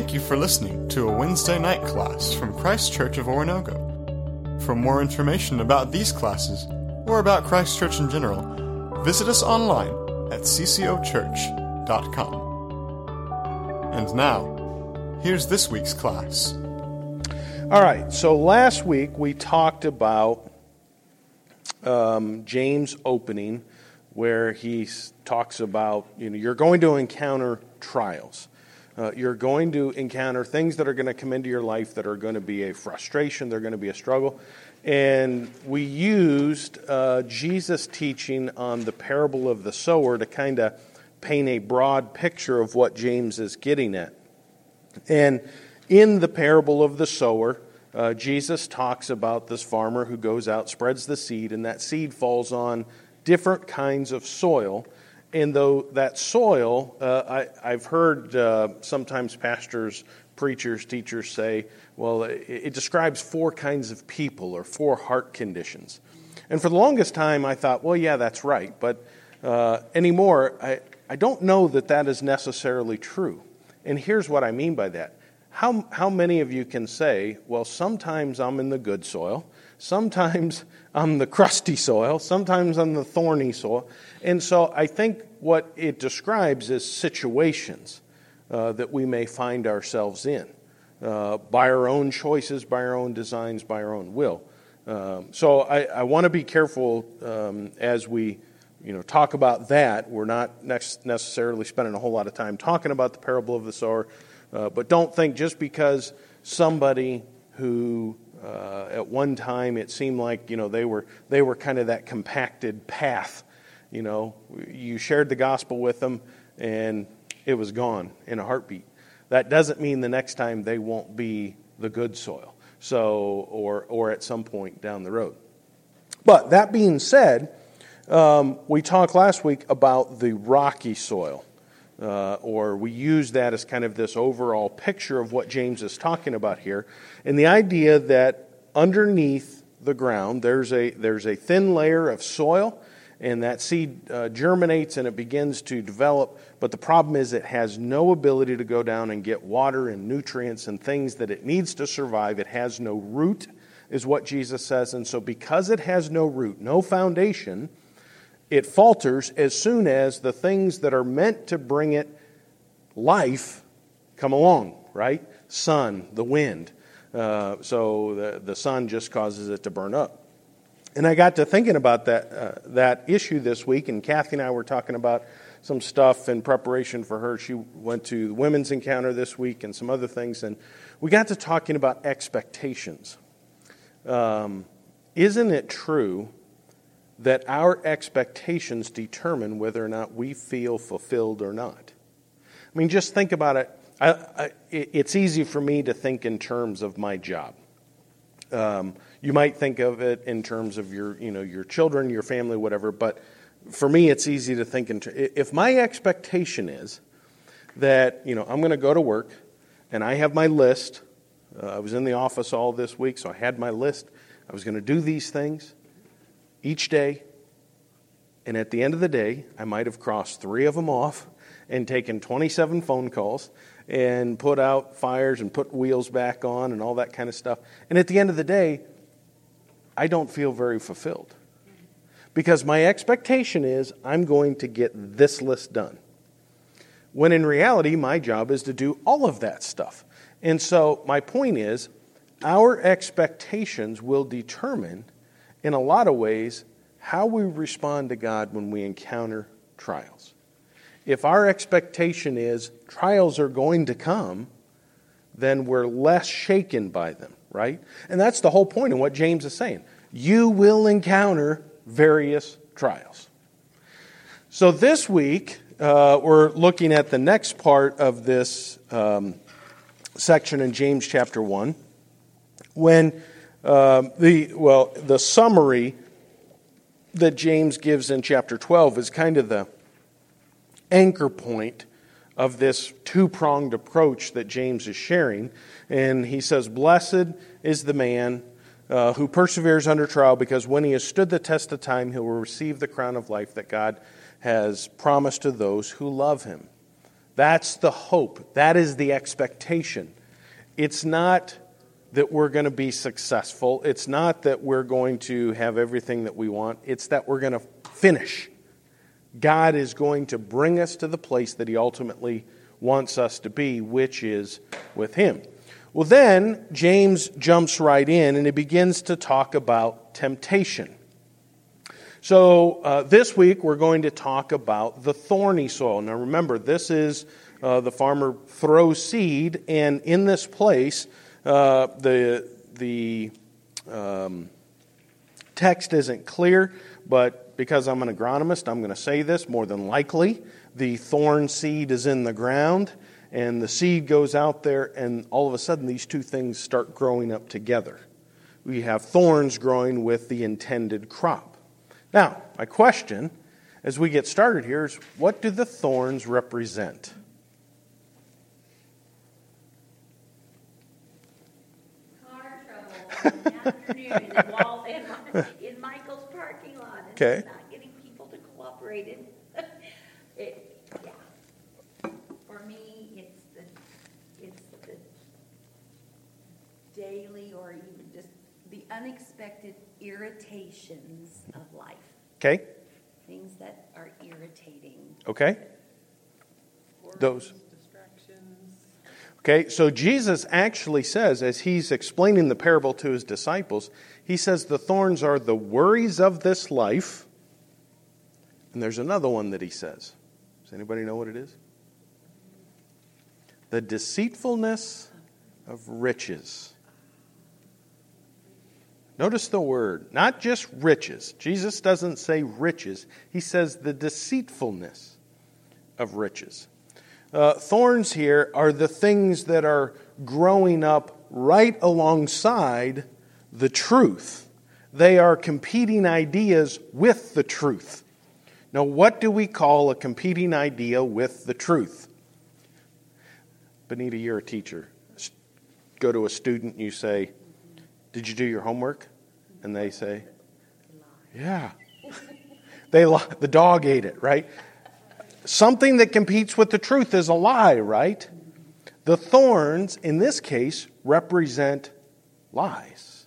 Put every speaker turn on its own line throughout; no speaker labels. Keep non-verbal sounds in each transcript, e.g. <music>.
Thank you for listening to a Wednesday night class from Christ Church of Oronogo. For more information about these classes, or about Christ Church in general, visit us online at ccochurch.com. And now, here's this week's class.
All right, so last week we talked about um, James' opening, where he talks about, you know, you're going to encounter trials. Uh, you're going to encounter things that are going to come into your life that are going to be a frustration, they're going to be a struggle. And we used uh, Jesus' teaching on the parable of the sower to kind of paint a broad picture of what James is getting at. And in the parable of the sower, uh, Jesus talks about this farmer who goes out, spreads the seed, and that seed falls on different kinds of soil. And though that soil, uh, I, have heard uh, sometimes pastors, preachers, teachers say, well, it, it, describes four kinds of people or four heart conditions. And for the longest time, I thought, well, yeah, that's right. But uh, anymore, I, I don't know that that is necessarily true. And here's what I mean by that. How, how many of you can say, well, sometimes I'm in the good soil, sometimes I'm the crusty soil, sometimes I'm the thorny soil, and so I think what it describes is situations uh, that we may find ourselves in uh, by our own choices, by our own designs, by our own will. Um, so I, I want to be careful um, as we you know, talk about that. We're not necessarily spending a whole lot of time talking about the parable of the sower, uh, but don't think just because somebody who uh, at one time it seemed like you know they were they were kind of that compacted path you know, you shared the gospel with them and it was gone in a heartbeat. That doesn't mean the next time they won't be the good soil. So, or, or at some point down the road. But that being said, um, we talked last week about the rocky soil, uh, or we use that as kind of this overall picture of what James is talking about here, and the idea that underneath the ground there's a there's a thin layer of soil, and that seed uh, germinates and it begins to develop. But the problem is, it has no ability to go down and get water and nutrients and things that it needs to survive. It has no root, is what Jesus says. And so, because it has no root, no foundation, it falters as soon as the things that are meant to bring it life come along, right? Sun, the wind. Uh, so the, the sun just causes it to burn up. And I got to thinking about that, uh, that issue this week, and Kathy and I were talking about some stuff in preparation for her. She went to the women's encounter this week and some other things, and we got to talking about expectations. Um, isn't it true that our expectations determine whether or not we feel fulfilled or not? I mean, just think about it. I, I, it's easy for me to think in terms of my job. Um, you might think of it in terms of your, you know, your children, your family, whatever. But for me, it's easy to think in. If my expectation is that you know I'm going to go to work and I have my list. Uh, I was in the office all this week, so I had my list. I was going to do these things each day, and at the end of the day, I might have crossed three of them off and taken 27 phone calls and put out fires and put wheels back on and all that kind of stuff. And at the end of the day, I don't feel very fulfilled. Because my expectation is I'm going to get this list done. When in reality, my job is to do all of that stuff. And so, my point is, our expectations will determine, in a lot of ways, how we respond to God when we encounter trials if our expectation is trials are going to come, then we're less shaken by them, right? And that's the whole point of what James is saying. You will encounter various trials. So this week, uh, we're looking at the next part of this um, section in James chapter 1, when uh, the, well, the summary that James gives in chapter 12 is kind of the anchor point of this two pronged approach that James is sharing. And he says, Blessed is the man uh, who perseveres under trial, because when he has stood the test of time, he will receive the crown of life that God has promised to those who love him. That's the hope. That is the expectation. It's not that we're going to be successful. It's not that we're going to have everything that we want. It's that we're going to finish. God is going to bring us to the place that He ultimately wants us to be, which is with Him. Well, then James jumps right in and he begins to talk about temptation. So, uh, this week we're going to talk about the thorny soil. Now, remember, this is uh, the farmer throws seed, and in this place, uh, the, the um, text isn't clear, but because I'm an agronomist, I'm going to say this more than likely. The thorn seed is in the ground, and the seed goes out there, and all of a sudden, these two things start growing up together. We have thorns growing with the intended crop. Now, my question as we get started here is what do the thorns represent?
Car trouble in the afternoon in, in, my- in Michael's parking lot. and
Okay.
Not getting people to cooperate. And <laughs> it, yeah. For me, it's the, it's the daily or even just the unexpected irritations of life.
Okay?
Things that are irritating.
Okay? Those. Okay, so Jesus actually says, as he's explaining the parable to his disciples, he says the thorns are the worries of this life. And there's another one that he says. Does anybody know what it is? The deceitfulness of riches. Notice the word, not just riches. Jesus doesn't say riches, he says the deceitfulness of riches. Uh, thorns here are the things that are growing up right alongside the truth. They are competing ideas with the truth. Now, what do we call a competing idea with the truth? Benita, you're a teacher. Go to a student and you say, Did you do your homework? And they say, Yeah. <laughs> They, the dog ate it, right? Something that competes with the truth is a lie, right? The thorns, in this case, represent lies.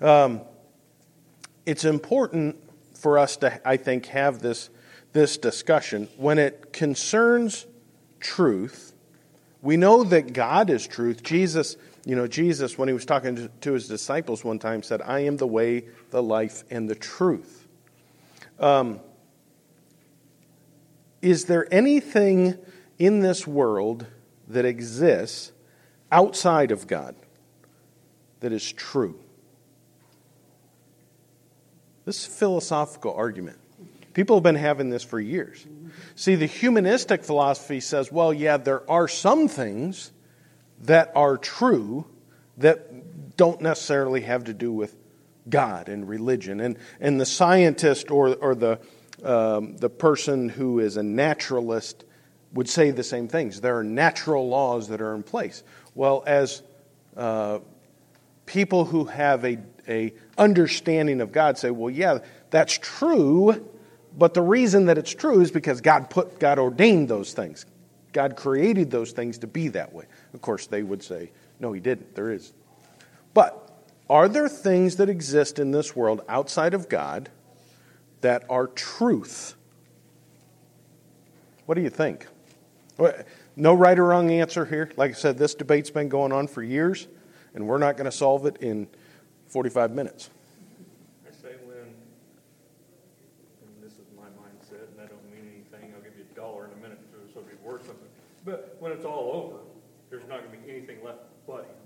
Um, it's important for us to, I think, have this, this discussion. When it concerns truth, we know that God is truth. Jesus, you know, Jesus, when he was talking to his disciples one time, said, I am the way, the life, and the truth. Um, is there anything in this world that exists outside of God that is true? This philosophical argument. People have been having this for years. See, the humanistic philosophy says, well, yeah, there are some things that are true that don't necessarily have to do with God and religion. And, and the scientist or, or the, um, the person who is a naturalist would say the same things. There are natural laws that are in place. Well, as uh, people who have a, a understanding of God say, well, yeah, that's true, but the reason that it's true is because God put God ordained those things. God created those things to be that way. Of course, they would say, no, he didn't. There is. But are there things that exist in this world outside of God that are truth? What do you think? No right or wrong answer here. Like I said, this debate's been going on for years, and we're not going to solve it in 45 minutes.
I say when, and this is my mindset, and I don't mean anything, I'll give you a dollar in a minute so it'll be worth something. But when it's all over, there's not going to be anything left but.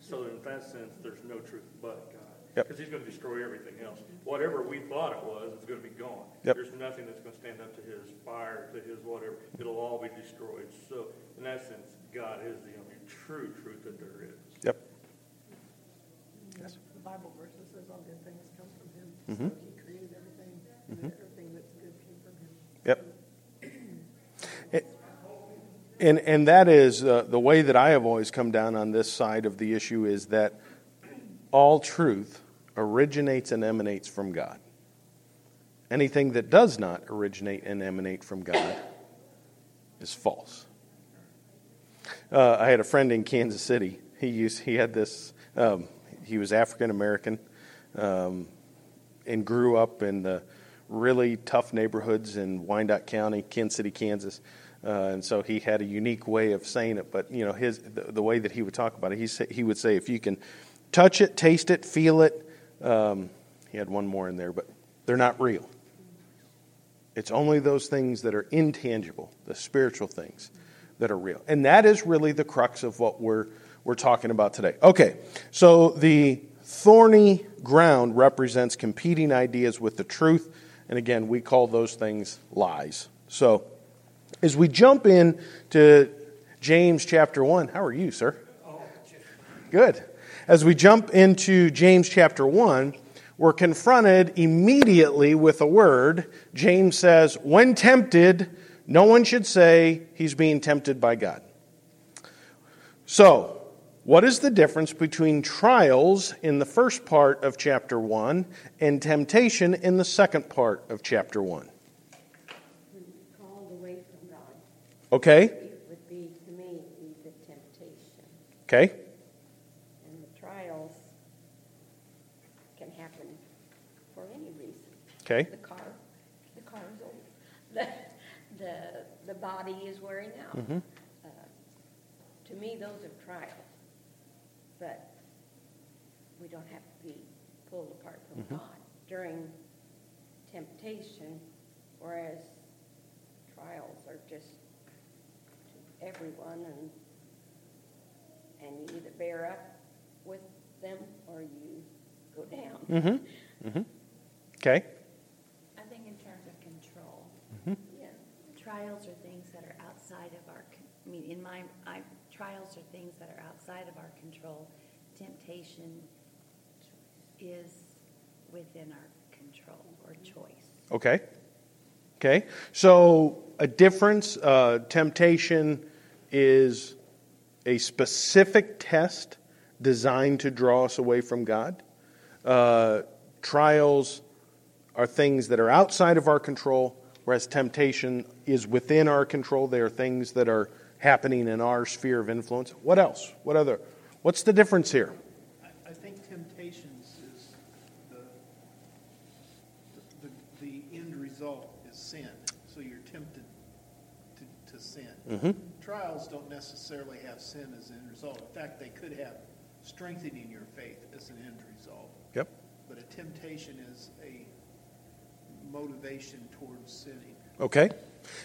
So in that sense, there's no truth but God.
Yep.
Because He's going to destroy everything else. Whatever we thought it was, it's going to be gone.
Yep.
There's nothing that's going to stand up to His fire, to His whatever. It'll all be destroyed. So in that sense, God is the only true truth that there is.
Yep.
Yes. The Bible verses says all good things come from him.
Mhm.
So he created everything, and everything that's good came from him.
Yep. It- And, and that is uh, the way that I have always come down on this side of the issue is that all truth originates and emanates from God. Anything that does not originate and emanate from God is false. Uh, I had a friend in Kansas City. He used he had this. Um, he was African American um, and grew up in the really tough neighborhoods in Wyandotte County, Kansas City, Kansas. Uh, and so he had a unique way of saying it. But you know, his the, the way that he would talk about it, he say, he would say, if you can touch it, taste it, feel it. Um, he had one more in there, but they're not real. It's only those things that are intangible, the spiritual things, that are real. And that is really the crux of what we're, we're talking about today. Okay, so the thorny ground represents competing ideas with the truth. And again, we call those things lies. So as we jump in to James chapter 1, how are you, sir? Good. As we jump into James chapter 1, we're confronted immediately with a word. James says, When tempted, no one should say he's being tempted by God. So, what is the difference between trials in the first part of chapter 1 and temptation in the second part of chapter 1?
called away from God.
Okay?
It would be, to me, be the temptation.
Okay?
And the trials can happen for any reason.
Okay?
The car, the car is old. <laughs> The, the, the body is wearing out.
Mm-hmm.
Uh, To me, those are trials. But we don't have to be pulled apart from
Mm-hmm.
God during temptation, whereas trials are just to everyone and, and you either bear up with them or you go down.
Mm-hmm. Mm-hmm. Okay?
I think in terms of control,
Yeah.
Trials are things that are outside of our, I mean, in my, I, trials are things that are outside of our control. Temptation is within our control or choice.
Okay. Okay. So a difference, uh, temptation is a specific test designed to draw us away from God. Uh, trials are things that are outside of our control, whereas temptation is within our control. They are things that are happening in our sphere of influence. What else? What other? What's the difference here?
I, I think temptations is the, the, the end result is sin. So you're tempted to, to sin.
Mhm.
Trials don't necessarily have sin as an end result. In fact, they could have strengthening your faith as an end result.
Yep.
But a temptation is a motivation towards sinning.
Okay.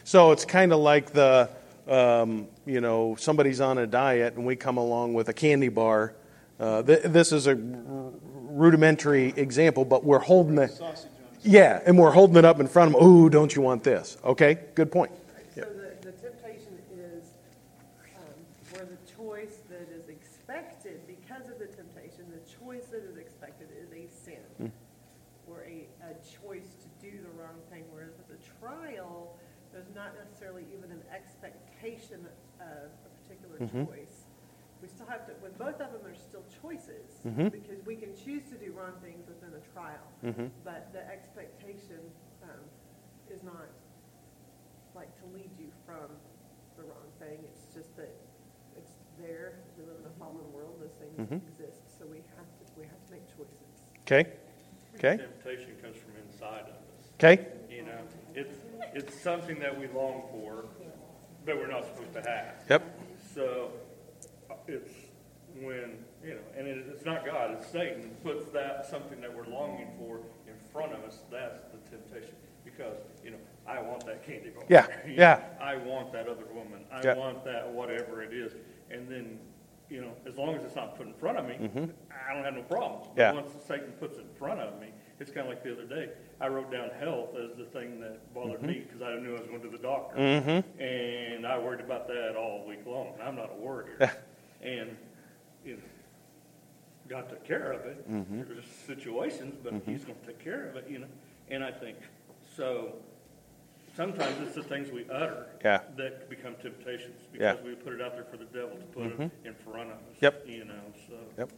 So it's kind of like the, um, you know, somebody's on a diet and we come along with a candy bar. Uh, th- this is a r- rudimentary example, but we're holding the,
Sausage
yeah, and we're holding it up in front of them. Ooh, don't you want this? Okay, good point.
So the, the temptation is um, where the choice that is expected, because of the temptation, the choice that is expected is a sin. Or a, a choice to do the wrong thing, whereas with a trial, there's not necessarily even an expectation of a particular mm-hmm. choice. We still have to, with both of them, there's still choices, mm-hmm. because we can choose to do wrong things within a trial. Mm-hmm. But the expectation um, is not like to lead you from the wrong thing. It's just that it's there. We live in a fallen world. Those things exist. So we have to we have to make choices.
Okay, okay,
Temptation comes from inside of us.
okay,
You know, it's, something that we long for, but we're not supposed to have.
yep,
So it's when, you know, and it, it's not God, it's Satan puts that, something that we're longing for in front of us, that's the temptation. Because, you know, I want that candy bar.
Yeah, <laughs>
You know,
yeah.
I want that other woman. I
Yeah.
want that whatever it is. And then, you know, as long as it's not put in front of me, I don't have no problem.
Mm-hmm. Yeah.
Once Satan puts it in front of me, it's kind of like the other day. I wrote down health as the thing that bothered me because I knew I was going to the doctor.
Mm-hmm.
And I worried about that all week long. I'm not a worrier. and, you know, God took care of it.
Mm-hmm.
There was situations, but He's going to take care of it, you know. And I think, so sometimes it's the things we utter
Yeah.
that become temptations
Yeah.
because we put it out there for the devil to put it in front of us.
Yep.
You know, so.
Yep.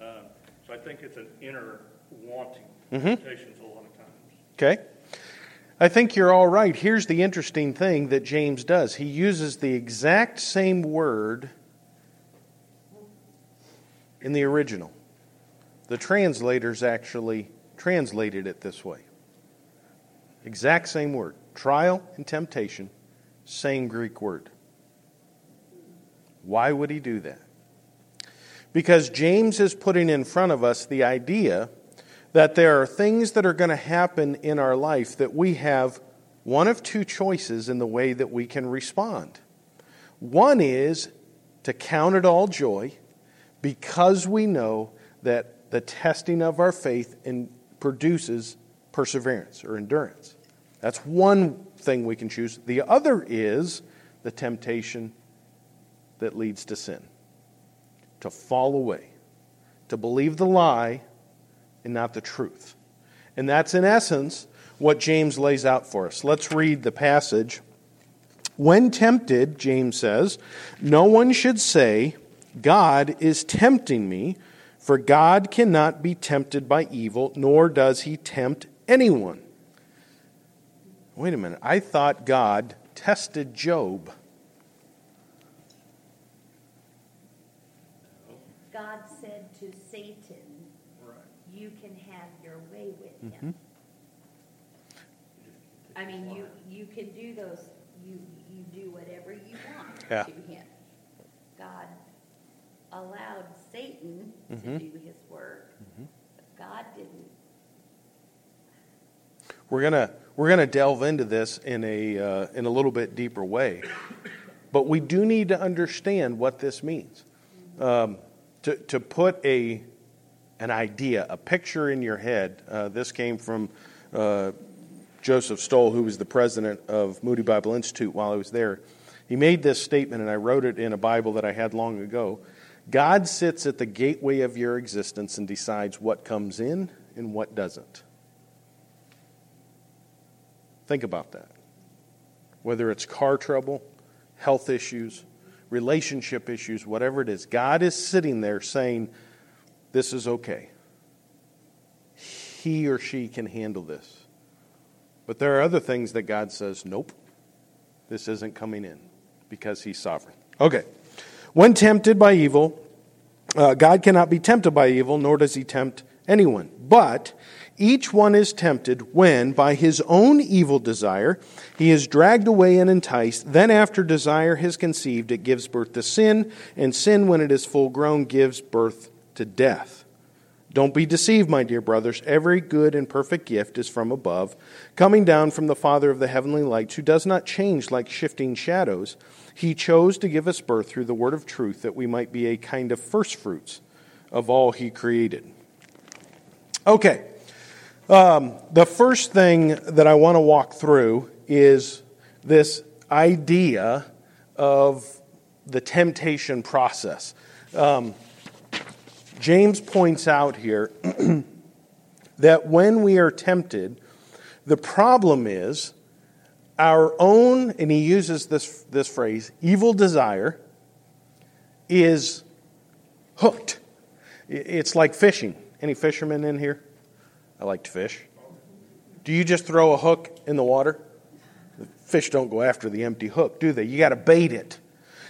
Um, so I think it's an inner wanting
Mm-hmm.
temptations a lot of times.
okay. I think you're all right. Here's the interesting thing that James does he uses the exact same word in the original. The translators actually translated it this way exact same word trial and temptation, same Greek word. Why would he do that? Because James is putting in front of us the idea that there are things that are going to happen in our life that we have one of two choices in the way that we can respond. One is to count it all joy because we know that the testing of our faith in produces perseverance or endurance. That's one thing we can choose. The other is the temptation that leads to sin to fall away, to believe the lie and not the truth. And that's in essence what James lays out for us. Let's read the passage. When tempted, James says, no one should say, God is tempting me, for God cannot be tempted by evil, nor does he tempt anyone. Wait a minute. I thought God tested Job.
God said to Satan, you can have your him. I mean, you, you can do those, you, you do whatever you want
Yeah.
to him. God allowed Satan to
Mhm.
do his work, but God didn't.
We're gonna we're gonna delve into this in a uh, in a little bit deeper way, but we do need to understand what this means. Um, to to put a an idea, a picture in your head. Uh, this came from uh, Joseph Stowell, who was the president of Moody Bible Institute while I was there. He made this statement, and I wrote it in a Bible that I had long ago. God sits at the gateway of your existence and decides what comes in and what doesn't. Think about that. Whether it's car trouble, health issues, relationship issues, whatever it is, God is sitting there saying, This is okay. He or she can handle this. But there are other things that God says, Nope, this isn't coming in because He's sovereign. Okay. When tempted by evil, uh, God cannot be tempted by evil, nor does He tempt anyone. But each one is tempted when, by his own evil desire, he is dragged away and enticed. Then, after desire has conceived, it gives birth to sin, and sin, when it is full grown, gives birth to death. Don't be deceived, my dear brothers. Every good and perfect gift is from above, coming down from the Father of the heavenly lights, who does not change like shifting shadows. He chose to give us birth through the word of truth, that we might be a kind of firstfruits of all he created. Okay. Um, the first thing that I want to walk through is this idea of the temptation process. Um, James points out here <clears throat> that when we are tempted, the problem is our own, and he uses this, this phrase, evil desire is hooked. It's like fishing. Any fishermen in here? I like to fish. Do you just throw a hook in the water? The fish don't go after the empty hook, do they? You got to bait it.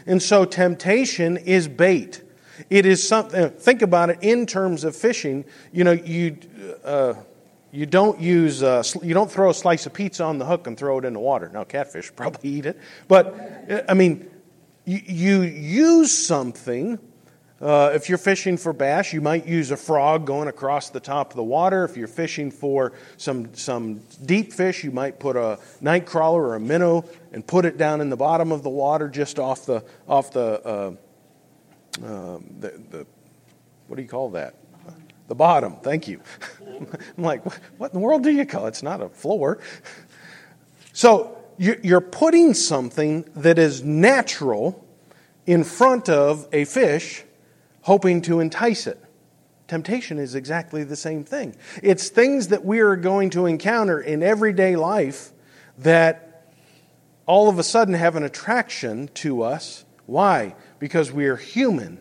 And so temptation is bait. It is something. Think about it in terms of fishing. You know, you uh, you don't use uh, you don't throw a slice of pizza on the hook and throw it in the water. Now, catfish <laughs> probably eat it, but I mean, you, you use something. Uh, if you're fishing for bass, you might use a frog going across the top of the water. If you're fishing for some, some deep fish, you might put a night crawler or a minnow and put it down in the bottom of the water just off the, off the, uh, uh, the, the, what do you call that? The bottom, thank you. <laughs> I'm like, what in the world do you call it? It's not a floor. So you're putting something that is natural in front of a fish hoping to entice it. Temptation is exactly the same thing. It's things that we are going to encounter in everyday life that all of a sudden have an attraction to us. Why? Because we are human.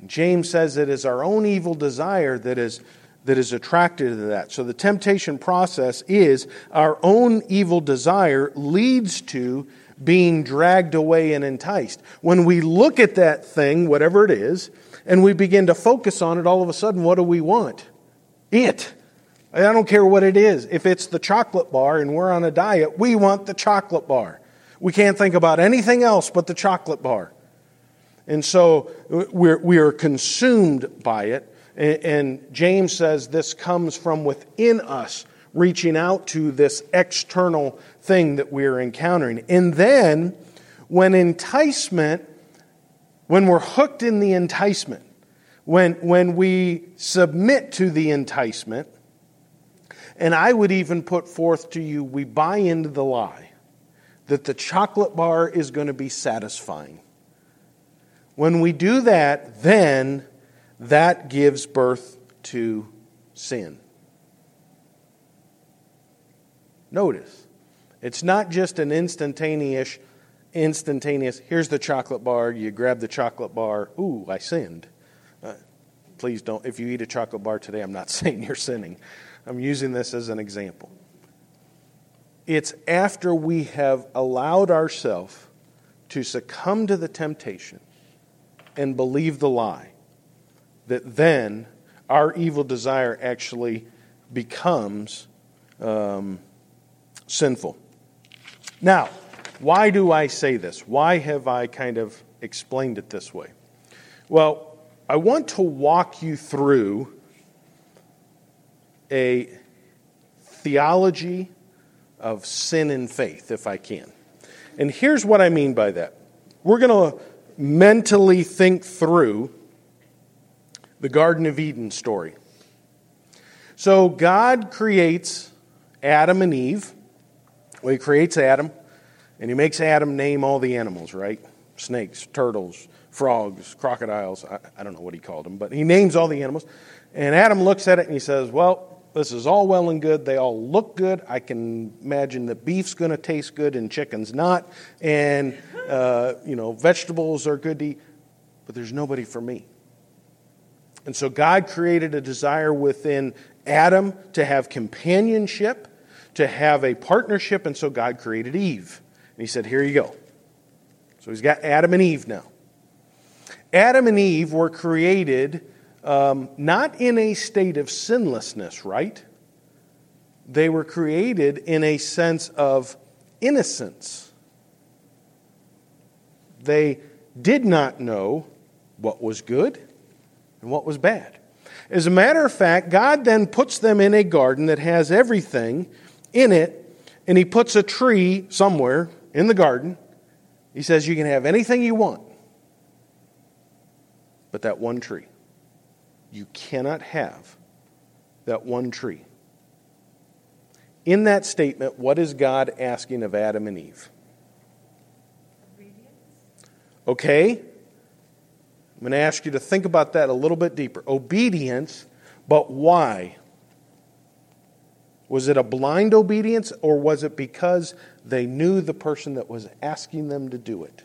And James says it is our own evil desire that is that is attracted to that. So the temptation process is our own evil desire leads to being dragged away and enticed. When we look at that thing, whatever it is, and we begin to focus on it, all of a sudden, what do we want? It. I don't care what it is. If it's the chocolate bar and we're on a diet, we want the chocolate bar. We can't think about anything else but the chocolate bar. And so uh, we're, we are consumed by it. And, and James says this comes from within us, reaching out to this external thing that we're encountering. And then when enticement, when we're hooked in the enticement, when, when we submit to the enticement, and I would even put forth to you, we buy into the lie that the chocolate bar is going to be satisfying. When we do that, then that gives birth to sin. Notice, it's not just an instantaneous, instantaneous, here's the chocolate bar, you grab the chocolate bar, ooh, I sinned. Uh, please don't, if you eat a chocolate bar today, I'm not <laughs> saying you're sinning. I'm using this as an example. It's after we have allowed ourselves to succumb to the temptation and believe the lie that then our evil desire actually becomes um, sinful. Now, why do I say this? Why have I kind of explained it this way? Well, I want to walk you through a theology of sin and faith, if I can. And here's what I mean by that we're going to mentally think through the Garden of Eden story. So, God creates Adam and Eve. Well, He creates Adam, and He makes Adam name all the animals, right? Snakes, turtles, frogs, crocodiles. I, I don't know what He called them, but He names all the animals. And Adam looks at it and he says, Well, this is all well and good. They all look good. I can imagine that beef's going to taste good and chicken's not. And, uh, you know, vegetables are good to eat. But there's nobody for me. And so God created a desire within Adam to have companionship, to have a partnership. And so God created Eve. And he said, Here you go. So he's got Adam and Eve now. Adam and Eve were created um, not in a state of sinlessness, right? They were created in a sense of innocence. They did not know what was good and what was bad. As a matter of fact, God then puts them in a garden that has everything in it, and He puts a tree somewhere in the garden. He says, You can have anything you want, but that one tree. You cannot have that one tree. In that statement, what is God asking of Adam and Eve? Obedience. Okay? I'm going to ask you to think about that a little bit deeper. Obedience, but why? Was it a blind obedience, or was it because they knew the person that was asking them to do it?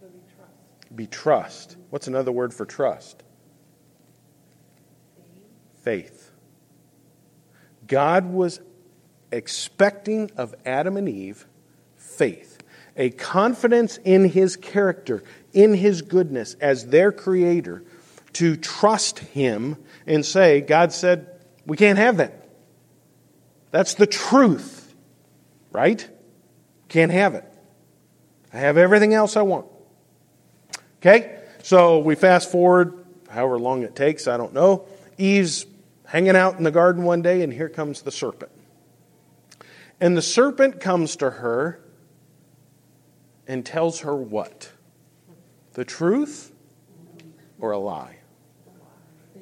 So be trust.
Be trust. What's another word for trust? Faith. God was expecting of Adam and Eve faith, a confidence in his character, in his goodness as their creator, to trust him and say, God said, we can't have that. That's the truth, right? Can't have it. I have everything else I want. Okay? So we fast forward, however long it takes, I don't know. Eve's hanging out in the garden one day, and here comes the serpent. And the serpent comes to her and tells her what? The truth or a lie?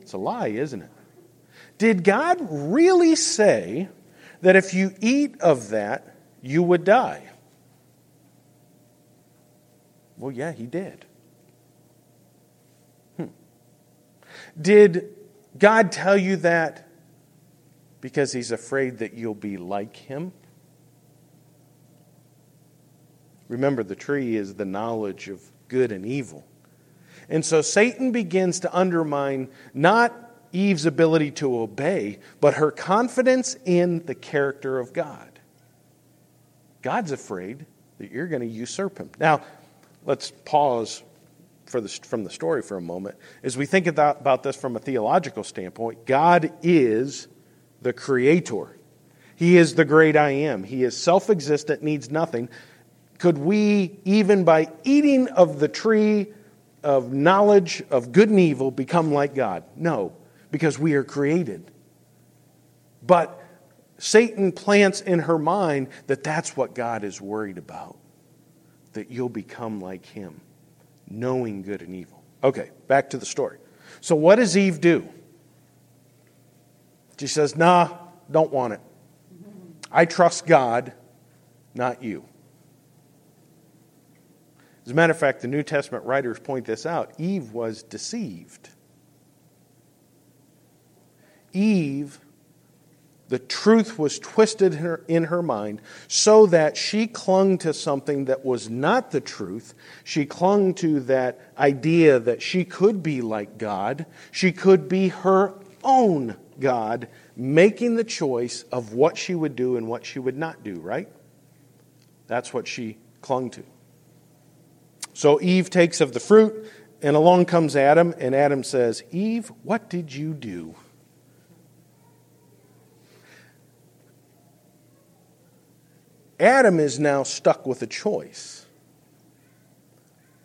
It's a lie, isn't it? Did God really say that if you eat of that, you would die? Well, yeah, he did. Hmm. Did God tell you that because he's afraid that you'll be like him? Remember, the tree is the knowledge of good and evil. And so Satan begins to undermine not Eve's ability to obey, but her confidence in the character of God. God's afraid that you're going to usurp him. Now, let's pause the, from the story for a moment. As we think about, about this from a theological standpoint, God is the creator. He is the great I am. He is self existent, needs nothing. Could we, even by eating of the tree of knowledge of good and evil, become like God? No, because we are created. But Satan plants in her mind that that's what God is worried about, that you'll become like him, knowing good and evil. Okay, back to the story. So, what does Eve do? She says, Nah, don't want it. I trust God, not you. As a matter of fact, the New Testament writers point this out. Eve was deceived. Eve, the truth was twisted in her, in her, mind so that she clung to something that was not the truth. She clung to that idea that she could be like God, she could be her own God, making the choice of what she would do and what she would not do, right? That's what she clung to. So Eve takes of the fruit, and along comes Adam, and Adam says, Eve, what did you do? Adam is now stuck with a choice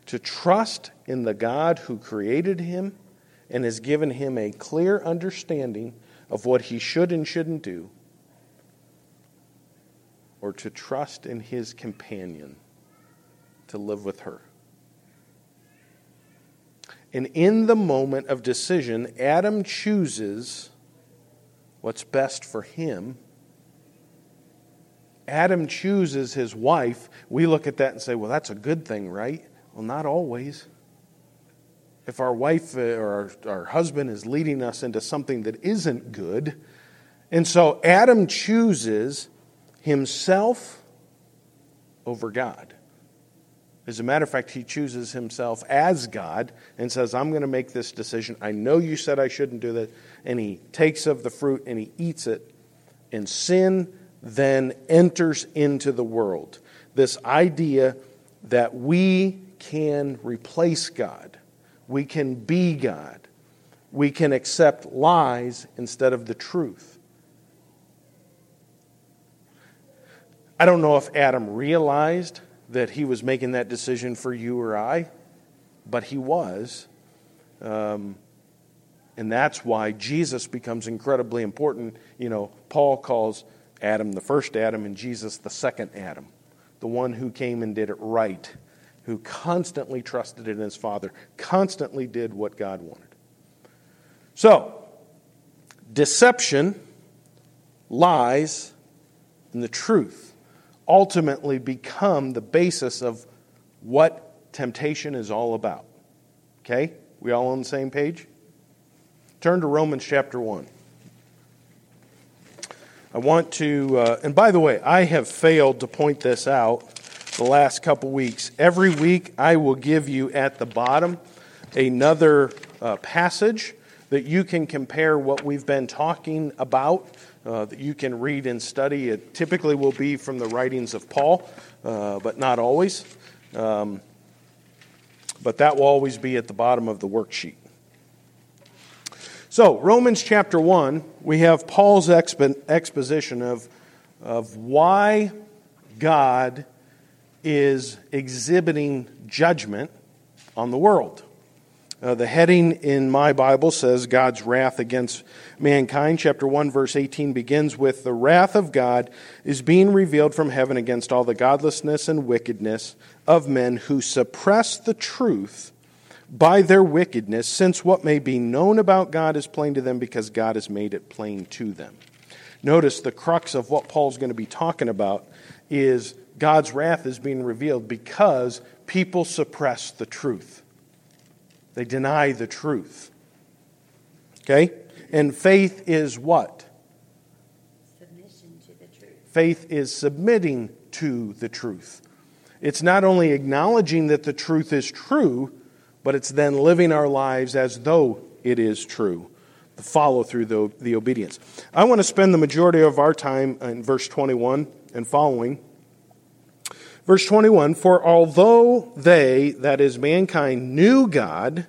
to trust in the God who created him and has given him a clear understanding of what he should and shouldn't do, or to trust in his companion to live with her. And in the moment of decision, Adam chooses what's best for him. Adam chooses his wife. We look at that and say, well, that's a good thing, right? Well, not always if our wife uh, or our, our husband is leading us into something that isn't good. And so Adam chooses himself over God. As a matter of fact, he chooses himself as God and says, I'm going to make this decision. I know you said I shouldn't do that. And he takes of the fruit and he eats it. And sin then enters into the world. This idea that we can replace God we can be God. We can accept lies instead of the truth. I don't know if Adam realized that he was making that decision for you or I, but he was. Um, and that's why Jesus becomes incredibly important. You know, Paul calls Adam the first Adam and Jesus the second Adam, the one who came and did it right who constantly trusted in his Father, constantly did what God wanted. So, deception, lies, and the truth ultimately become the basis of what temptation is all about. Okay? We all on the same page? Turn to Romans chapter 1. I want to, uh, and by the way, I have failed to point this out the last couple weeks. Every week, I will give you at the bottom another uh, passage that you can compare what we've been talking about, uh, that you can read and study. It typically will be from the writings of Paul, uh, but not always. Um, but that will always be at the bottom of the worksheet. So, Romans chapter 1, we have Paul's expo- exposition of, of why God is exhibiting judgment on the world. Uh, the heading in my Bible says God's wrath against mankind. Chapter 1, verse 18 begins with The wrath of God is being revealed from heaven against all the godlessness and wickedness of men who suppress the truth by their wickedness, since what may be known about God is plain to them because God has made it plain to them. Notice the crux of what Paul's going to be talking about is God's wrath is being revealed because people suppress the truth. They deny the truth. Okay? And faith is what?
Submission to the truth.
Faith is submitting to the truth. It's not only acknowledging that the truth is true, but it's then living our lives as though it is true. the follow through, the, the obedience. I want to spend the majority of our time in verse 21 and following. Verse 21 For although they, that is mankind, knew God,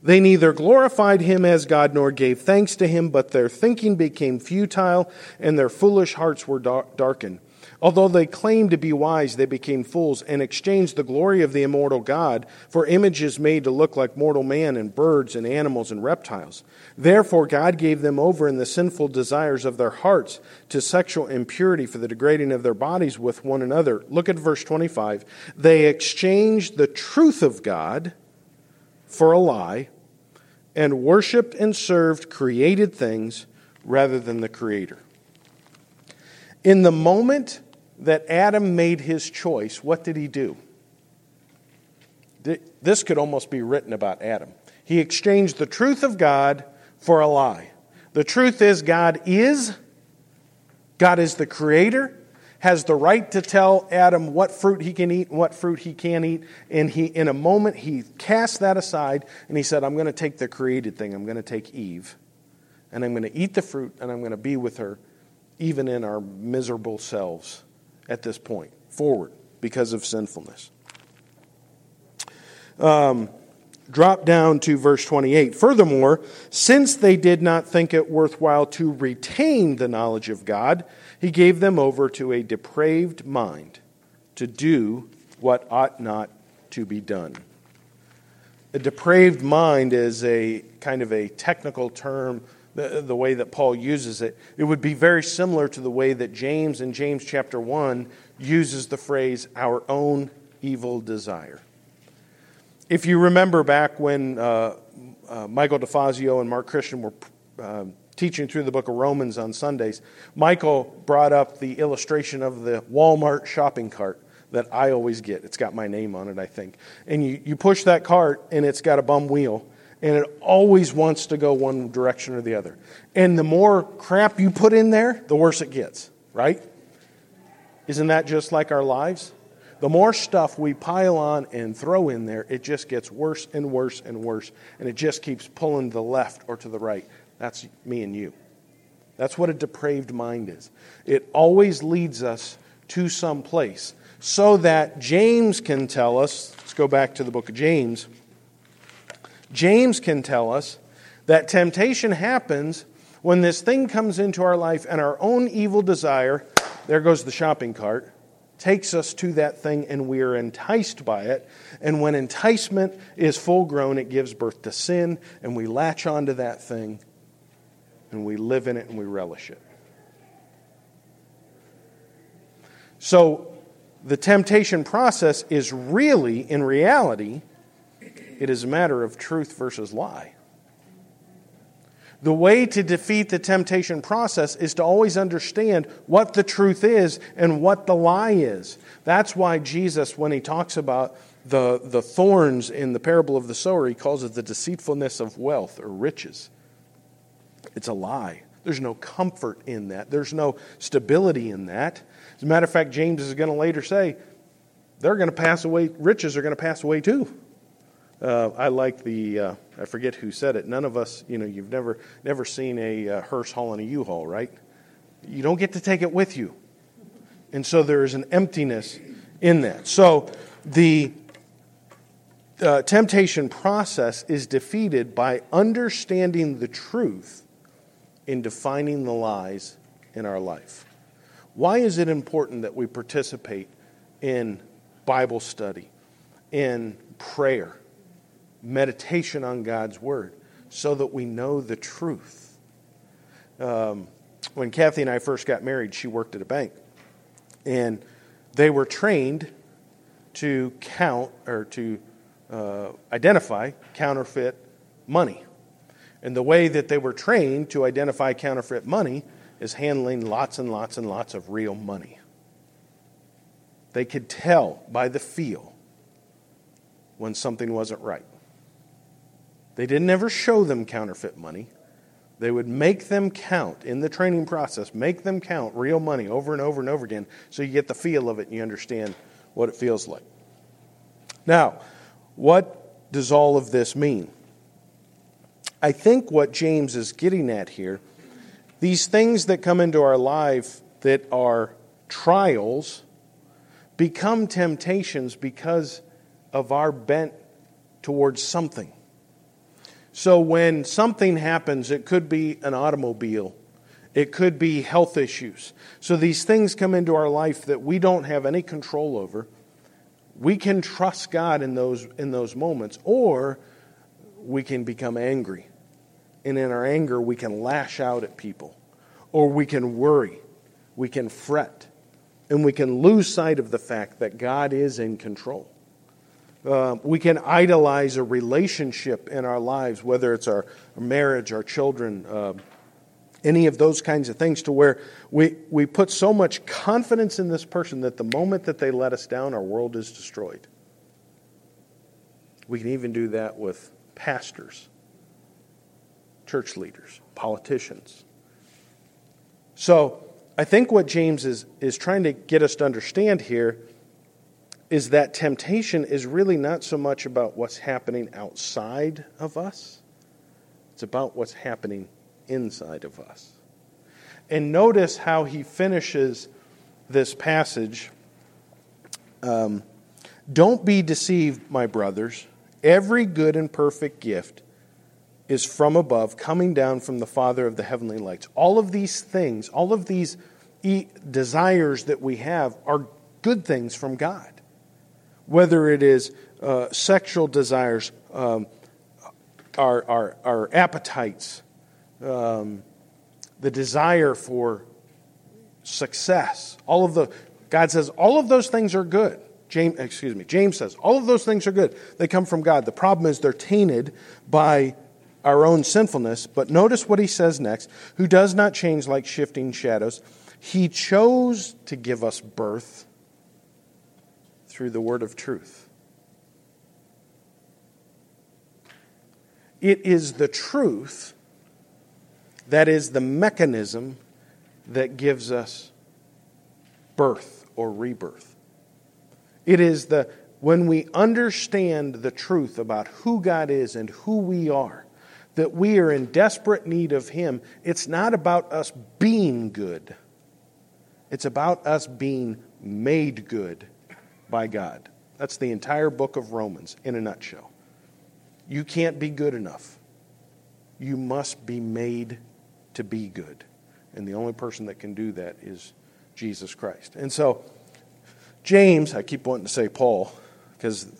they neither glorified him as God nor gave thanks to him, but their thinking became futile and their foolish hearts were darkened. Although they claimed to be wise, they became fools and exchanged the glory of the immortal God for images made to look like mortal man and birds and animals and reptiles. Therefore, God gave them over in the sinful desires of their hearts to sexual impurity for the degrading of their bodies with one another. Look at verse 25. They exchanged the truth of God for a lie and worshiped and served created things rather than the Creator. In the moment that Adam made his choice, what did he do? This could almost be written about Adam. He exchanged the truth of God for a lie. The truth is, God is. God is the creator, has the right to tell Adam what fruit he can eat and what fruit he can't eat. And he, in a moment, he cast that aside and he said, I'm going to take the created thing. I'm going to take Eve. And I'm going to eat the fruit and I'm going to be with her, even in our miserable selves at this point forward because of sinfulness. Um, drop down to verse 28. Furthermore, since they did not think it worthwhile to retain the knowledge of God, he gave them over to a depraved mind to do what ought not to be done. A depraved mind is a kind of a technical term the, the way that Paul uses it, it would be very similar to the way that James in James chapter 1 uses the phrase, our own evil desire. If you remember back when uh, uh, Michael DeFazio and Mark Christian were uh, teaching through the book of Romans on Sundays, Michael brought up the illustration of the Walmart shopping cart that I always get. It's got my name on it, I think. And you, you push that cart, and it's got a bum wheel and it always wants to go one direction or the other. And the more crap you put in there, the worse it gets, right? Isn't that just like our lives? The more stuff we pile on and throw in there, it just gets worse and worse and worse, and it just keeps pulling to the left or to the right. That's me and you. That's what a depraved mind is. It always leads us to some place so that James can tell us. Let's go back to the book of James. James can tell us that temptation happens when this thing comes into our life and our own evil desire, there goes the shopping cart, takes us to that thing and we are enticed by it. And when enticement is full grown, it gives birth to sin and we latch onto that thing and we live in it and we relish it. So the temptation process is really, in reality, it is a matter of truth versus lie. The way to defeat the temptation process is to always understand what the truth is and what the lie is. That's why Jesus, when he talks about the, the thorns in the parable of the sower, he calls it the deceitfulness of wealth or riches. It's a lie. There's no comfort in that, there's no stability in that. As a matter of fact, James is going to later say, they're going to pass away, riches are going to pass away too. Uh, I like the, uh, I forget who said it. None of us, you know, you've never, never seen a uh, hearse hauling a U-Haul, right? You don't get to take it with you. And so there is an emptiness in that. So the uh, temptation process is defeated by understanding the truth in defining the lies in our life. Why is it important that we participate in Bible study, in prayer? Meditation on God's Word so that we know the truth. Um, when Kathy and I first got married, she worked at a bank. And they were trained to count or to uh, identify counterfeit money. And the way that they were trained to identify counterfeit money is handling lots and lots and lots of real money. They could tell by the feel when something wasn't right. They didn't ever show them counterfeit money. They would make them count in the training process, make them count real money over and over and over again so you get the feel of it and you understand what it feels like. Now, what does all of this mean? I think what James is getting at here, these things that come into our life that are trials become temptations because of our bent towards something. So when something happens, it could be an automobile, it could be health issues. So these things come into our life that we don't have any control over. We can trust God in those, in those moments, or we can become angry. And in our anger, we can lash out at people, or we can worry, we can fret, and we can lose sight of the fact that God is in control. Uh, we can idolize a relationship in our lives, whether it's our marriage, our children, uh, any of those kinds of things, to where we, we put so much confidence in this person that the moment that they let us down, our world is destroyed. We can even do that with pastors, church leaders, politicians. So I think what James is, is trying to get us to understand here is that temptation is really not so much about what's happening outside of us, it's about what's happening inside of us. And notice how he finishes this passage. Um, Don't be deceived, my brothers. Every good and perfect gift is from above, coming down from the Father of the heavenly lights. All of these things, all of these desires that we have, are good things from God whether it is uh, sexual desires, um, our, our, our appetites, um, the desire for success, all of the, God says, all of those things are good. James, excuse me, James says, all of those things are good. They come from God. The problem is they're tainted by our own sinfulness. But notice what he says next who does not change like shifting shadows. He chose to give us birth through the word of truth. It is the truth that is the mechanism that gives us birth or rebirth. It is the when we understand the truth about who God is and who we are, that we are in desperate need of Him, it's not about us being good. It's about us being made good by God. That's the entire book of Romans in a nutshell. You can't be good enough. You must be made to be good. And the only person that can do that is Jesus Christ. And so, James, I keep wanting to say Paul because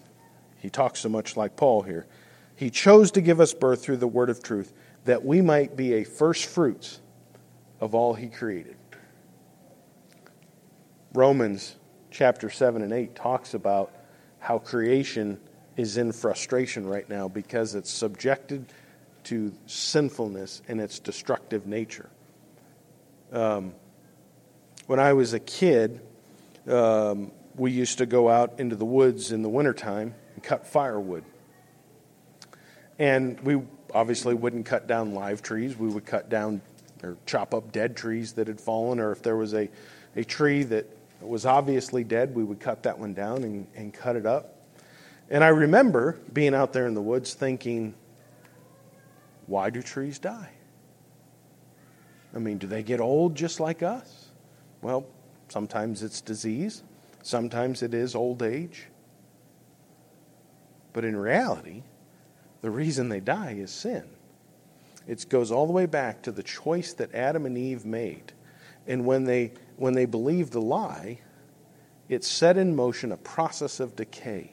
he talks so much like Paul here. He chose to give us birth through the word of truth that we might be a first fruits of all he created. Romans chapter 7 and 8 talks about how creation is in frustration right now because it's subjected to sinfulness and its destructive nature. Um, when I was a kid, um, we used to go out into the woods in the wintertime and cut firewood. And we obviously wouldn't cut down live trees. We would cut down or chop up dead trees that had fallen, or if there was a, a tree that was obviously dead, we would cut that one down and, and cut it up. And I remember being out there in the woods thinking, why do trees die? I mean, do they get old just like us? Well, sometimes it's disease, sometimes it is old age. But in reality, the reason they die is sin. It goes all the way back to the choice that Adam and Eve made. And when they when they believe the lie, it set in motion a process of decay.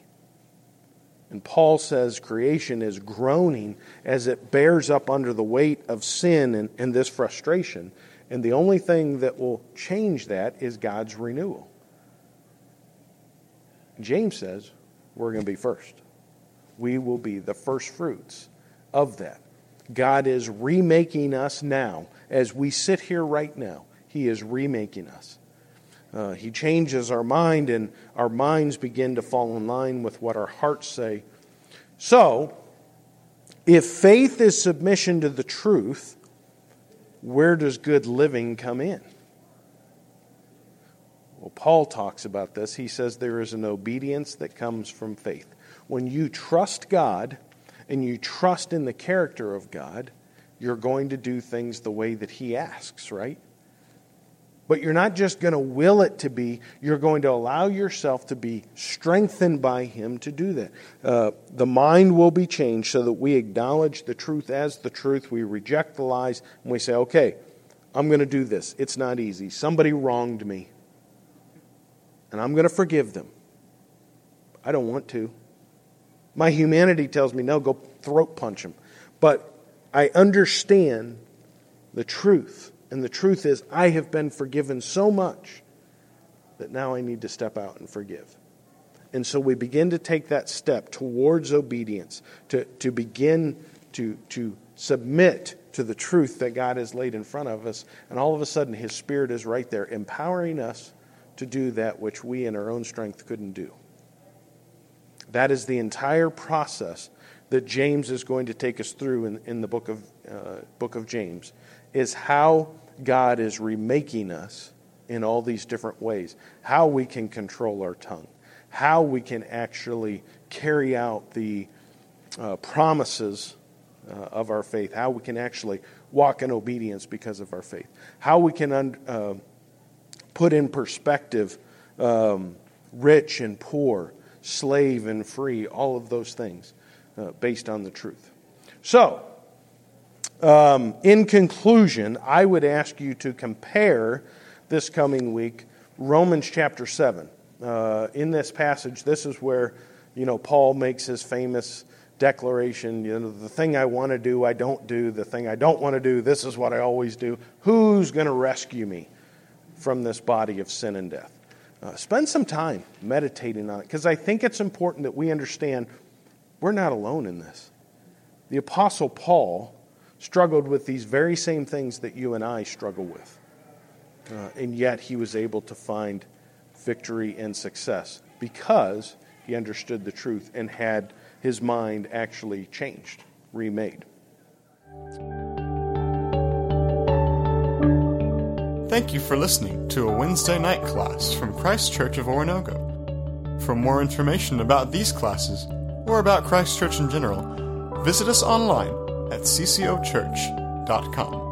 And Paul says creation is groaning as it bears up under the weight of sin and, and this frustration. And the only thing that will change that is God's renewal. James says we're going to be first. We will be the first fruits of that. God is remaking us now as we sit here right now. He is remaking us. Uh, he changes our mind, and our minds begin to fall in line with what our hearts say. So, if faith is submission to the truth, where does good living come in? Well, Paul talks about this. He says there is an obedience that comes from faith. When you trust God and you trust in the character of God, you're going to do things the way that He asks, right? But you're not just going to will it to be, you're going to allow yourself to be strengthened by Him to do that. Uh, the mind will be changed so that we acknowledge the truth as the truth, we reject the lies, and we say, okay, I'm going to do this. It's not easy. Somebody wronged me, and I'm going to forgive them. I don't want to. My humanity tells me, no, go throat punch them. But I understand the truth. And the truth is, I have been forgiven so much that now I need to step out and forgive. And so we begin to take that step towards obedience, to, to begin to, to submit to the truth that God has laid in front of us. And all of a sudden, His Spirit is right there, empowering us to do that which we in our own strength couldn't do. That is the entire process that James is going to take us through in, in the book of, uh, book of James, is how God is remaking us in all these different ways, how we can control our tongue, how we can actually carry out the uh, promises uh, of our faith, how we can actually walk in obedience because of our faith, how we can un- uh, put in perspective um, rich and poor, slave and free, all of those things uh, based on the truth. So, um, in conclusion, I would ask you to compare this coming week Romans chapter 7. Uh, in this passage, this is where you know Paul makes his famous declaration you know the thing i want to do i don't do the thing i don't want to do this is what i always do who's going to rescue me from this body of sin and death uh, spend some time meditating on it because I think it's important that we understand we're not alone in this. The Apostle Paul struggled with these very same things that you and I struggle with, uh, and yet he was able to find victory and success because he understood the truth and had his mind actually changed, remade.
Thank you for listening to a Wednesday night class from Christ Church of Oronogo. For more information about these classes or about Christ Church in general, visit us online at ccochurch.com.